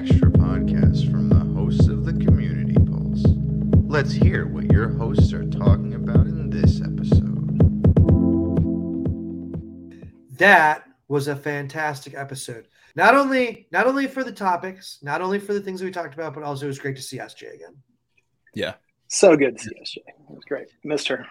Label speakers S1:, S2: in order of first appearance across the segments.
S1: extra podcast from the hosts of the Community Pulse. Let's hear what your hosts are talking about in this episode.
S2: That was a fantastic episode. Not only not only for the topics, not only for the things that we talked about, but also it was great to see SJ again.
S3: Yeah.
S4: So good to see SJ. It was great. Missed her.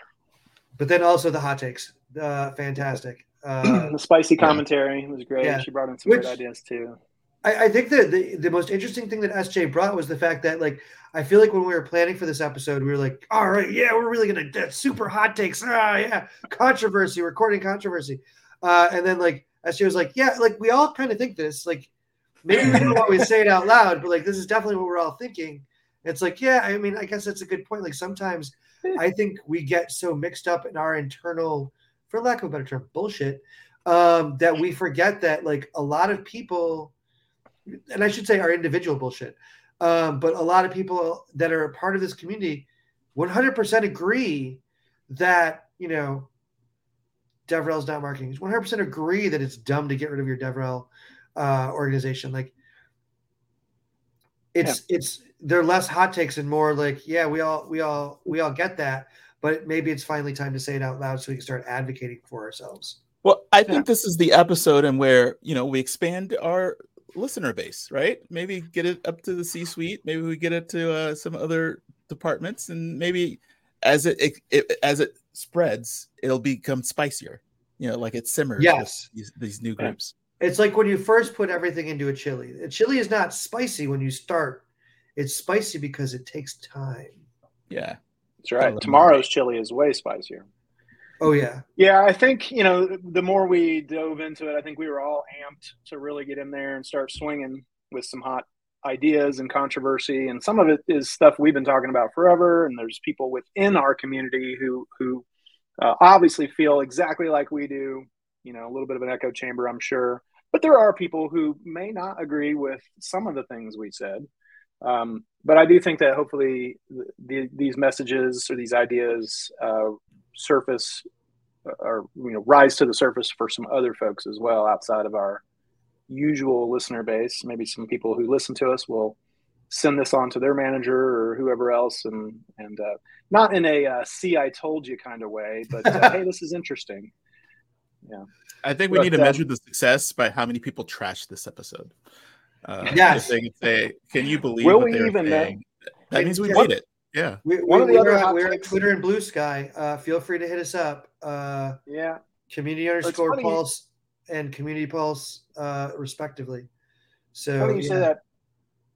S2: But then also the hot takes, uh, fantastic. Uh,
S4: the spicy commentary was great.
S2: Yeah.
S4: She brought in some
S2: Which-
S4: great ideas too.
S2: I, I think that the, the most interesting thing that SJ brought was the fact that like I feel like when we were planning for this episode, we were like, all right, yeah, we're really gonna do super hot takes. Ah, yeah, controversy, recording controversy. Uh, and then like SJ was like, yeah, like we all kind of think this. Like maybe we don't always say it out loud, but like this is definitely what we're all thinking. It's like, yeah, I mean, I guess that's a good point. Like sometimes I think we get so mixed up in our internal, for lack of a better term, bullshit, um, that we forget that like a lot of people, and I should say our individual bullshit, um, but a lot of people that are a part of this community 100% agree that, you know, DevRel's not marketing. 100% agree that it's dumb to get rid of your DevRel uh, organization. Like, it's it's they're less hot takes and more like, yeah, we all we all we all get that, but maybe it's finally time to say it out loud so we can start advocating for ourselves.
S3: Well, I think this is the episode and where you know we expand our listener base, right? Maybe get it up to the C-suite. Maybe we get it to uh, some other departments, and maybe as it, it, it as it spreads, it'll become spicier. You know, like it simmers.
S2: Yes.
S3: these, these new groups.
S2: It's like when you first put everything into a chili. A chili is not spicy when you start. It's spicy because it takes time.
S3: Yeah,
S4: That's right. Tomorrow's chili is way spicier.
S2: Oh yeah.
S4: Yeah, I think you know the more we dove into it, I think we were all amped to really get in there and start swinging with some hot ideas and controversy. And some of it is stuff we've been talking about forever. And there's people within our community who who uh, obviously feel exactly like we do. You know, a little bit of an echo chamber, I'm sure. But there are people who may not agree with some of the things we said. Um, but I do think that hopefully the, the, these messages or these ideas uh, surface or you know rise to the surface for some other folks as well outside of our usual listener base. Maybe some people who listen to us will send this on to their manager or whoever else, and and uh, not in a uh, "see I told you" kind of way, but uh, hey, this is interesting. Yeah,
S3: I think we
S4: But,
S3: need to
S4: um,
S3: measure the success by how many people trash this episode. Uh,
S2: Yes.
S3: if They can say, "Can you believe?"
S4: Will
S3: what
S4: we
S3: they're
S4: even know?
S3: saying?" That means we
S2: Yeah.
S3: made it. Yeah.
S2: We,
S4: One
S2: we,
S4: of the
S2: we
S4: other
S2: are,
S4: hot
S2: we're at Twitter and Bluesky. Uh, feel free to hit us up. Uh,
S4: yeah.
S2: community underscore pulse and community pulse, uh, respectively. So
S4: how do you
S2: yeah.
S4: say that,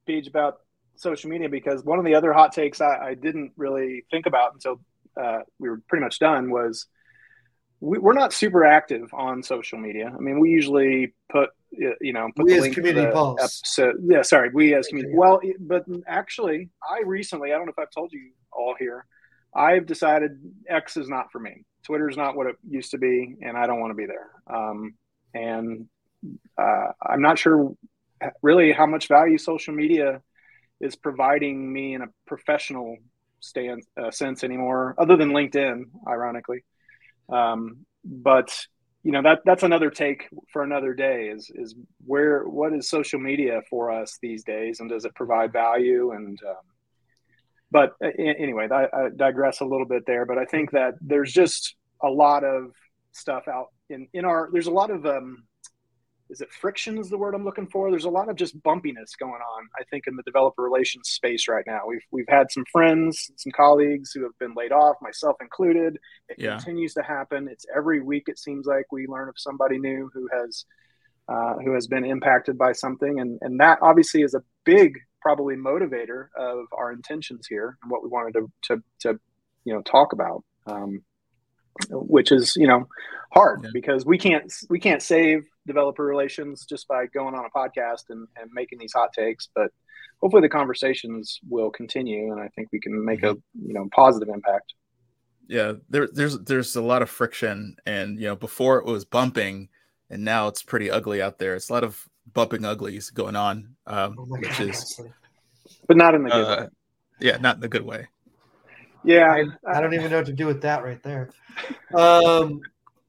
S4: Beach, about social media because one of the other hot takes I, I didn't really think about until uh, we were pretty much done was we, we're not super active on social media. I mean, we usually put you know put
S2: We
S4: the
S2: as
S4: link
S2: Community
S4: the
S2: Pulse.
S4: episode. Yeah, sorry, we as community. Well, but actually, I recently I don't know if I've told you all here. I've decided X is not for me. Twitter is not what it used to be, and I don't want to be there. Um, and uh, I'm not sure really how much value social media is providing me in a professional stand uh, sense anymore, other than LinkedIn, ironically. Um, but you know that that's another take for another day. Is is where what is social media for us these days, and does it provide value? And um, but anyway, I, I digress a little bit there. But I think that there's just a lot of stuff out in in our. There's a lot of um, is it friction is the word I'm looking for? There's a lot of just bumpiness going on, I think, in the developer relations space right now. We've we've had some friends, some colleagues who have been laid off, myself included. It
S3: Yeah.
S4: continues to happen. It's every week. It seems like we learn of somebody new who has uh, who has been impacted by something, and and that obviously is a big probably motivator of our intentions here and what we wanted to to, to you know talk about. Um, which is you know hard
S3: Yeah.
S4: because we can't we can't save developer relations just by going on a podcast and, and making these hot takes but hopefully the conversations will continue and i think we can make a you know positive impact.
S3: Yeah there, there's there's a lot of friction and you know before it was bumping and now it's pretty ugly out there. It's a lot of bumping uglies going on um,
S2: Oh
S3: which
S2: God,
S3: is
S4: but not in the good
S3: uh,
S4: way.
S3: yeah not in the good way
S4: yeah
S2: I, I don't even know what to do with that right there. Um,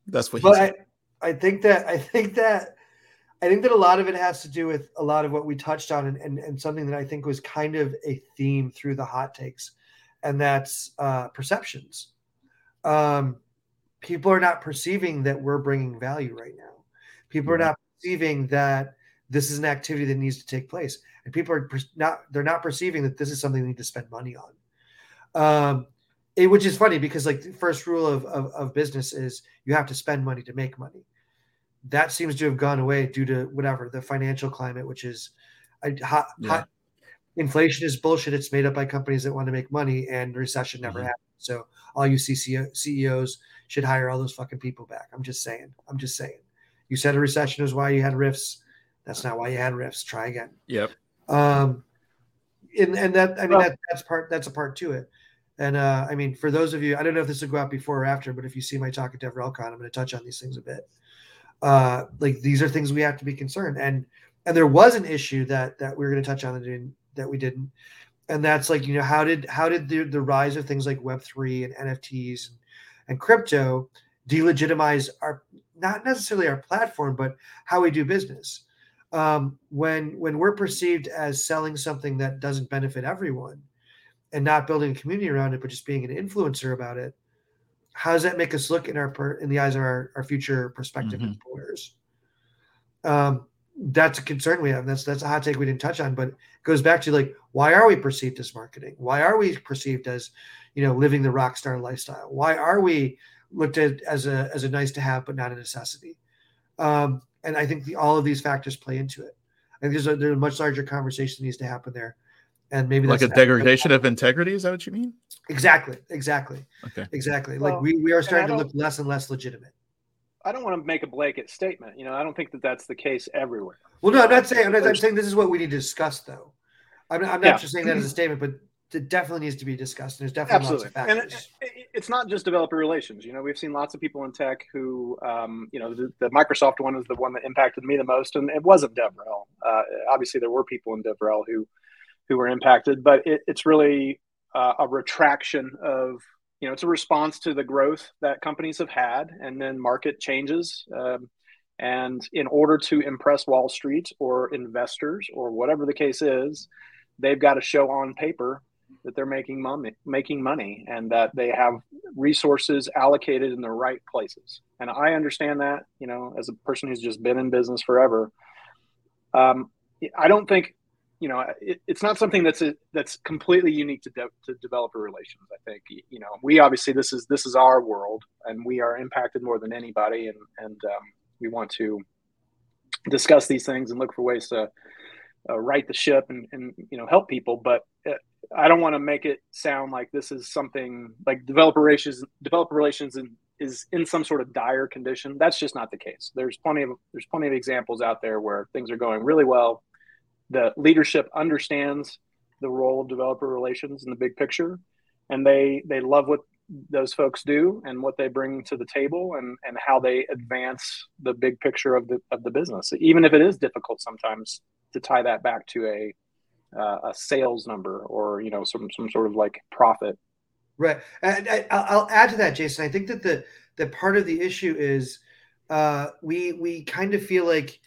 S3: that's what he
S2: but
S3: said.
S2: I, I think that I think that I think that a lot of it has to do with a lot of what we touched on and, and, and something that I think was kind of a theme through the hot takes, and that's uh, perceptions. Um, people are not perceiving that we're bringing value right now. People are not perceiving that this is an activity that needs to take place, and people are per- not they're not perceiving that this is something they need to spend money on. Um, it, which is funny because like the first rule of, of, of business is you have to spend money to make money that seems to have gone away due to whatever the financial climate, which is a hot,
S3: Yeah.
S2: hot inflation is bullshit. It's made up by companies that want to make money, and recession never
S3: Mhm.
S2: happened. So all you CCO, CEOs should hire all those fucking people back. I'm just saying. I'm just saying. You said a recession was why you had RIFs. That's not why you had RIFs. Try again.
S3: Yep.
S2: Um, and and that I mean
S4: Well-
S2: that that's part that's a part to it. And uh, I mean, for those of you, I don't know if this will go out before or after, but if you see my talk at DevRelCon, I'm going to touch on these things a bit. Uh, like these are things we have to be concerned. And and there was an issue that that we were going to touch on that, didn't, that we didn't, and that's like you know how did how did the, the rise of things like Web three and NFTs and, and crypto delegitimize our not necessarily our platform, but how we do business um, when when we're perceived as selling something that doesn't benefit everyone and not building a community around it but just being an influencer about it how does that make us look in our per, in the eyes of our, our future prospective
S3: Mhm.
S2: employers? Um, that's a concern we have. That's that's a hot take we didn't touch on but it goes back to like why are we perceived as marketing? Why are we perceived as you know living the rock star lifestyle? Why are we looked at as a as a nice to have but not a necessity? Um, and I think the, all of these factors play into it. I think there's a, there's a much larger conversation that needs to happen there, and maybe
S3: Like a degradation of integrity. Is that what you mean?
S2: Exactly, exactly,
S3: Okay.
S2: exactly.
S4: Well,
S2: like we, we are starting to look less and less legitimate.
S4: I don't want to make a blanket statement. You know, I don't think that that's the case everywhere.
S2: Well, no, I'm not saying I'm, not, I'm saying this is what we need to discuss, though. I'm, I'm not
S4: Yeah.
S2: just saying that as a statement, but it definitely needs to be discussed. And there's definitely
S4: Absolutely,
S2: lots of
S4: and it, it- it's not just developer relations. You know, we've seen lots of people in tech who, um, you know, the, the Microsoft one is the one that impacted me the most, and it wasn't DevRel. Uh, obviously, there were people in DevRel who who were impacted, but it, it's really uh, a retraction of, you know, it's a response to the growth that companies have had, and then market changes. Um, and in order to impress Wall Street or investors or whatever the case is, they've got to show on paper that they're making money making money and that they have resources allocated in the right places and i understand that you know as a person who's just been in business forever um, i don't think you know it, it's not something that's a, that's completely unique to, de- to developer relations i think you know we obviously this is this is our world and we are impacted more than anybody and and um, we want to discuss these things and look for ways to uh, right the ship and, and you know help people but uh, I don't want to make it sound like this is something like developer relations. Developer relations in, is in some sort of dire condition. That's just not the case. There's plenty of there's plenty of examples out there where things are going really well. The leadership understands the role of developer relations in the big picture, and they they love what those folks do and what they bring to the table and and how they advance the big picture of the of the business. Even if it is difficult sometimes to tie that back to a uh, a sales number or you know some some sort of like profit.
S2: Right. And I, I'll add to that, Jason. I think that the the part of the issue is uh, we we kind of feel like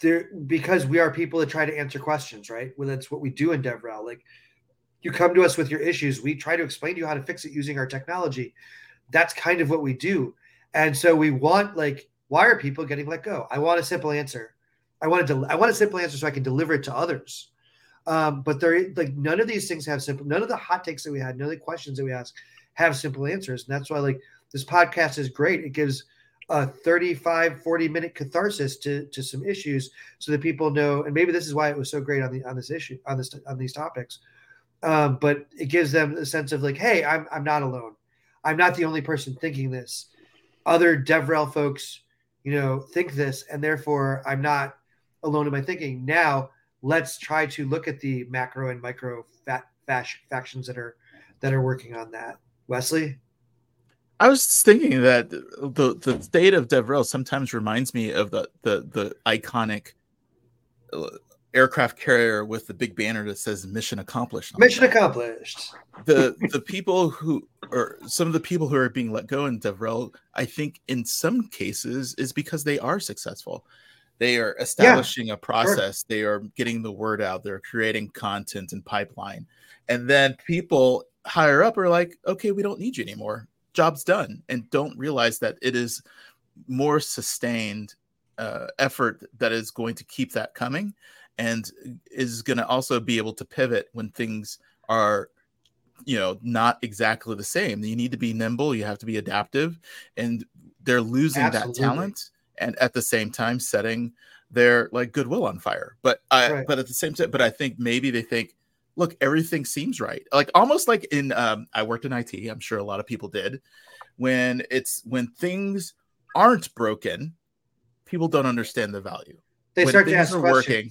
S2: there because we are people that try to answer questions, right? Well, that's what we do in DevRel. Like you come to us with your issues, we try to explain to you how to fix it using our technology. That's kind of what we do. And so we want like, why are people getting let go? I want a simple answer. I want to. I want a simple answer so I can deliver it to others. Um, but there, like none of these things have simple. None of the hot takes that we had, none of the questions that we ask, have simple answers, and that's why like this podcast is great. It gives a 35, 40 minute catharsis to to some issues, so that people know. And maybe this is why it was so great on the on this issue on this on these topics. Um, but it gives them a sense of like, hey, I'm I'm not alone. I'm not the only person thinking this. Other DevRel folks, you know, think this, and therefore I'm not alone in my thinking. Now let's try to look at the macro and micro fat fash, factions that are that are working on that. Wesley,
S3: I was just thinking that the the state of DevRel sometimes reminds me of the the the iconic uh, aircraft carrier with the big banner that says "Mission Accomplished."
S2: mission
S3: back.
S2: accomplished.
S3: the the people who or some of the people who are being let go in DevRel, I think in some cases is because they are successful. They are establishing yeah, a process. Sure. They are getting the word out. They're creating content and pipeline. And then people higher up are like, okay, we don't need you anymore. Job's done. And don't realize that it is more sustained uh, effort that is going to keep that coming and is going to also be able to pivot when things are you know not exactly the same you need to be nimble you have to be adaptive and they're losing Absolutely. that talent and at the same time setting their like goodwill on fire but i right. but at the same time but i think maybe they think look everything seems right like almost like in um, i worked in it i'm sure a lot of people did when it's when things aren't broken people don't understand the value
S2: they when start to ask questions. working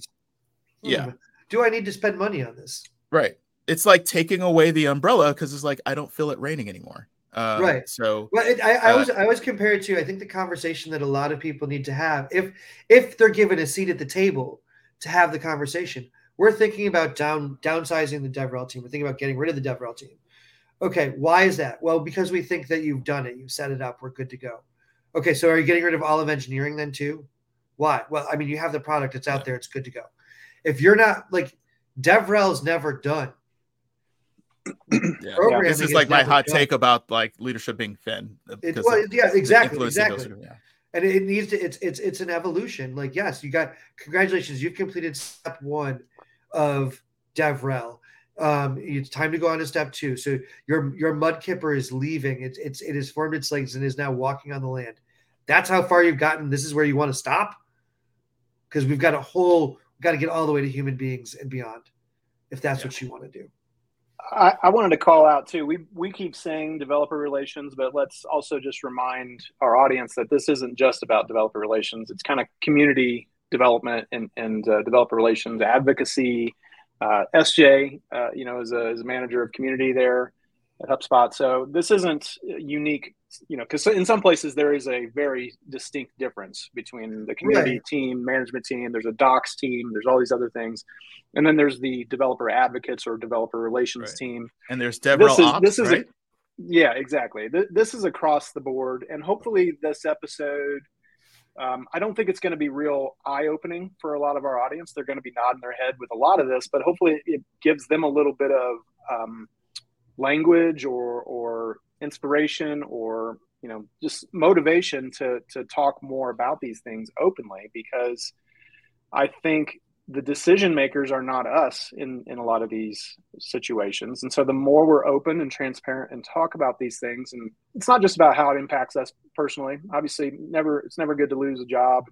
S3: hmm. yeah
S2: do i need to spend money on this
S3: right it's like taking away the umbrella because it's like I don't feel it raining anymore. Um, right. So,
S2: well, it, I, I uh, was I was compared to I think the conversation that a lot of people need to have if if they're given a seat at the table to have the conversation. We're thinking about down downsizing the DevRel team. We're thinking about getting rid of the DevRel team. Okay, why is that? Well, because we think that you've done it, you've set it up, we're good to go. Okay, so are you getting rid of all of engineering then too? Why? Well, I mean, you have the product, it's out there, it's good to go. If you're not like DevRel's never done
S3: yeah. This is like my hot done. take about like leadership being thin.
S2: Uh, it, well, yeah, exactly, exactly. yeah. And it needs to. It's it's it's an evolution. Like yes, you got congratulations. You've completed step one of DevRel. Um, it's time to go on to step two. So your your mudskipper is leaving. It's it's it has formed its legs and is now walking on the land. That's how far you've gotten. This is where you want to stop. Because we've got a whole, we've got to get all the way to human beings and beyond, if that's yeah. what you want to do.
S4: I, I, wanted to call out too. We we keep saying developer relations, but let's also just remind our audience that this isn't just about developer relations. It's kind of community development and and uh, developer relations advocacy. Uh, SJ, uh, you know, is a, is a manager of community there at HubSpot. So this isn't unique, you know, because in some places there is a very distinct difference between the community right. team, management team. There's a docs team. There's all these other things and then there's the developer advocates or developer relations right. team.
S3: And there's DevRel this is, Ops, this is right? A,
S4: yeah, exactly. This is across the board, and hopefully this episode. Um, I don't think it's going to be real eye opening for a lot of our audience. They're going to be nodding their head with a lot of this, but hopefully it gives them a little bit of um, language or or inspiration or you know just motivation to to talk more about these things openly because I think the decision makers are not us in in a lot of these situations. And so the more we're open and transparent and talk about these things and it's not just about how it impacts us personally. Obviously never it's never good to lose a job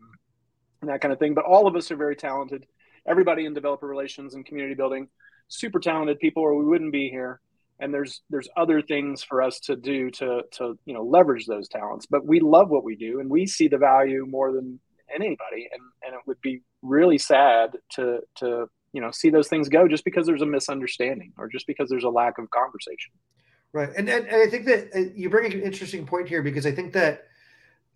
S4: and that kind of thing but all of us are very talented. Everybody in developer relations and community building super talented people or we wouldn't be here. And there's there's other things for us to do to to you know leverage those talents. But we love what we do and we see the value more than anybody. And and it would be really sad to to you know see those things go just because there's a misunderstanding or just because there's a lack of conversation.
S2: Right. And and, and i think that uh, you bring an interesting point here because i think that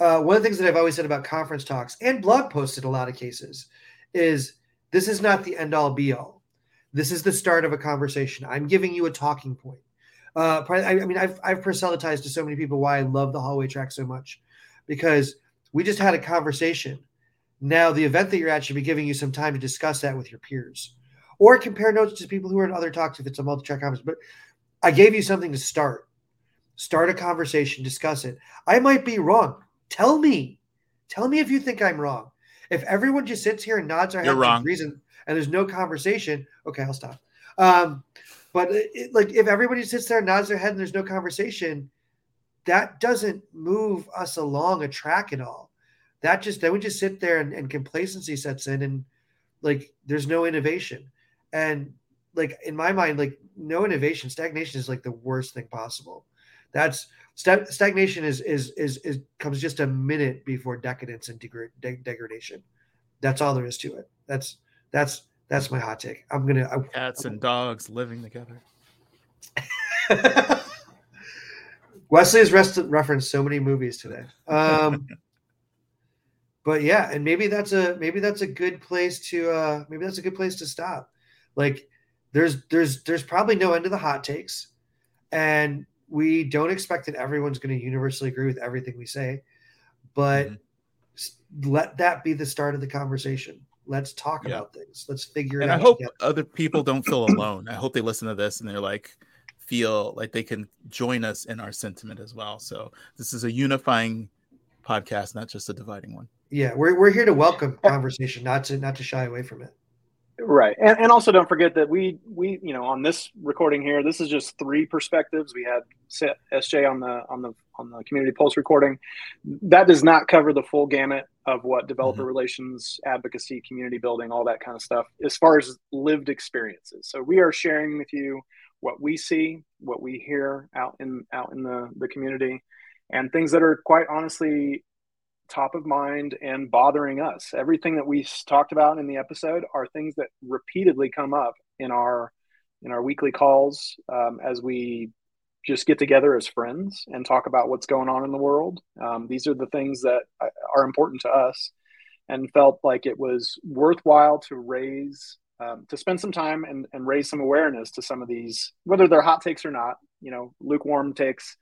S2: uh, one of the things that i've always said about conference talks and blog posts in a lot of cases is this is not the end all be all. This is the start of a conversation. I'm giving you a talking point. Uh, I, I mean i've, I've proselytized to so many people why i love the hallway track so much because we just had a conversation. Now, the event that you're at should be giving you some time to discuss that with your peers or compare notes to people who are in other talks if it's a multi track conference. But I gave you something to start. Start a conversation, discuss it. I might be wrong. Tell me. Tell me if you think I'm wrong. If everyone just sits here and nods their head
S3: for
S2: reason and there's no conversation, okay, I'll stop. Um, but it, like if everybody sits there and nods their head and there's no conversation, that doesn't move us along a track at all. That just then we just sit there and, and complacency sets in and like there's no innovation. And like in my mind, like no innovation, stagnation is like the worst thing possible. That's st- stagnation is, is is is comes just a minute before decadence and degra- de- degradation. That's all there is to it. That's that's that's my hot take. I'm gonna I,
S3: cats and dogs living together.
S2: Wesley has rest- referenced so many movies today. Um, but yeah, and maybe that's a maybe that's a good place to uh, maybe that's a good place to stop. Like there's there's there's probably no end to the hot takes, and we don't expect that everyone's going to universally agree with everything we say, but mm-hmm. let that be the start of the conversation. Let's talk
S3: Yeah.
S2: about things. Let's figure
S3: and
S2: it
S3: I
S2: out.
S3: I hope
S2: together.
S3: other people don't feel alone. I hope they listen to this and they're like feel like they can join us in our sentiment as well. So this is a unifying podcast, not just a dividing one.
S2: Yeah, we're we're here to welcome conversation, not to not to shy away from it.
S4: Right, and, and also don't forget that we we you know on this recording here, this is just three perspectives. We had SJ on the on the on the community pulse recording. That does not cover the full gamut of what developer mm-hmm. relations, advocacy, community building, all that kind of stuff, as far as lived experiences. So we are sharing with you what we see, what we hear out in out in the the community, and things that are quite honestly top of mind and bothering us. Everything that we talked about in the episode are things that repeatedly come up in our in our weekly calls um, as we just get together as friends and talk about what's going on in the world. Um, these are the things that uh, are important to us, and felt like it was worthwhile to raise um, to spend some time and, and raise some awareness to some of these, whether they're hot takes or not. You know, lukewarm takes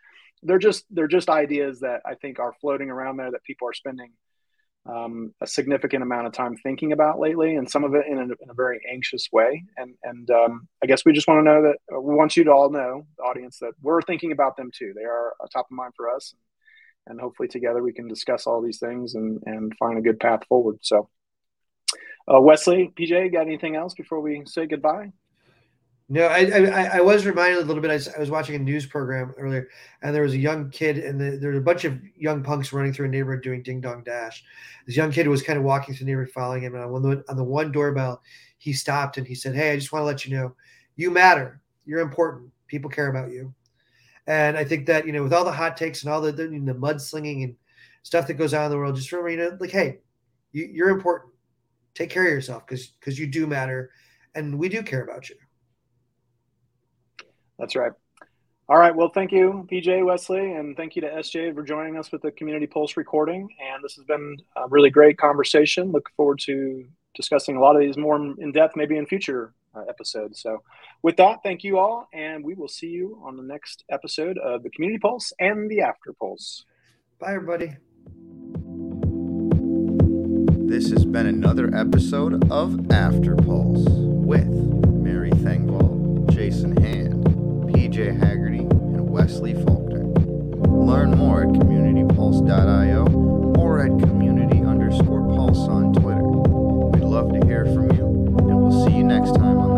S4: they're just they're just ideas that I think are floating around there that people are spending um, a significant amount of time thinking about lately, and some of it in a, in a very anxious way. And and um, I guess we just want to know that uh, we want you to all know, the audience, that we're thinking about them too. They are a top of mind for us, and hopefully together we can discuss all these things and and find a good path forward. So. Uh, Wesley, PJ, got anything else before we say goodbye?
S2: No, I, I I was reminded a little bit. I was, I was watching a news program earlier, and there was a young kid, and the, there were a bunch of young punks running through a neighborhood doing ding dong dash. This young kid was kind of walking through the neighborhood, following him, and on the, on the one doorbell, he stopped and he said, "Hey, I just want to let you know, you matter. You're important. People care about you." And I think that you know, with all the hot takes and all the the, the mudslinging and stuff that goes on in the world, just remember, you know, like, hey, you, you're important. Take care of yourself because because you do matter, and we do care about you.
S4: That's right. All right. Well, thank you, PJ Wesley, and thank you to SJ for joining us with the Community Pulse recording. And this has been a really great conversation. Look forward to discussing a lot of these more in depth, maybe in future uh, episodes. So, with that, thank you all, and we will see you on the next episode of the Community Pulse and the After Pulse.
S2: Bye, everybody.
S1: This has been another episode of After Pulse with Mary Thengvall, Jason Hand, PJ Haggerty, and Wesley Faulkner. Learn more at communitypulse.io or at community underscore pulse on Twitter. We'd love to hear from you, and we'll see you next time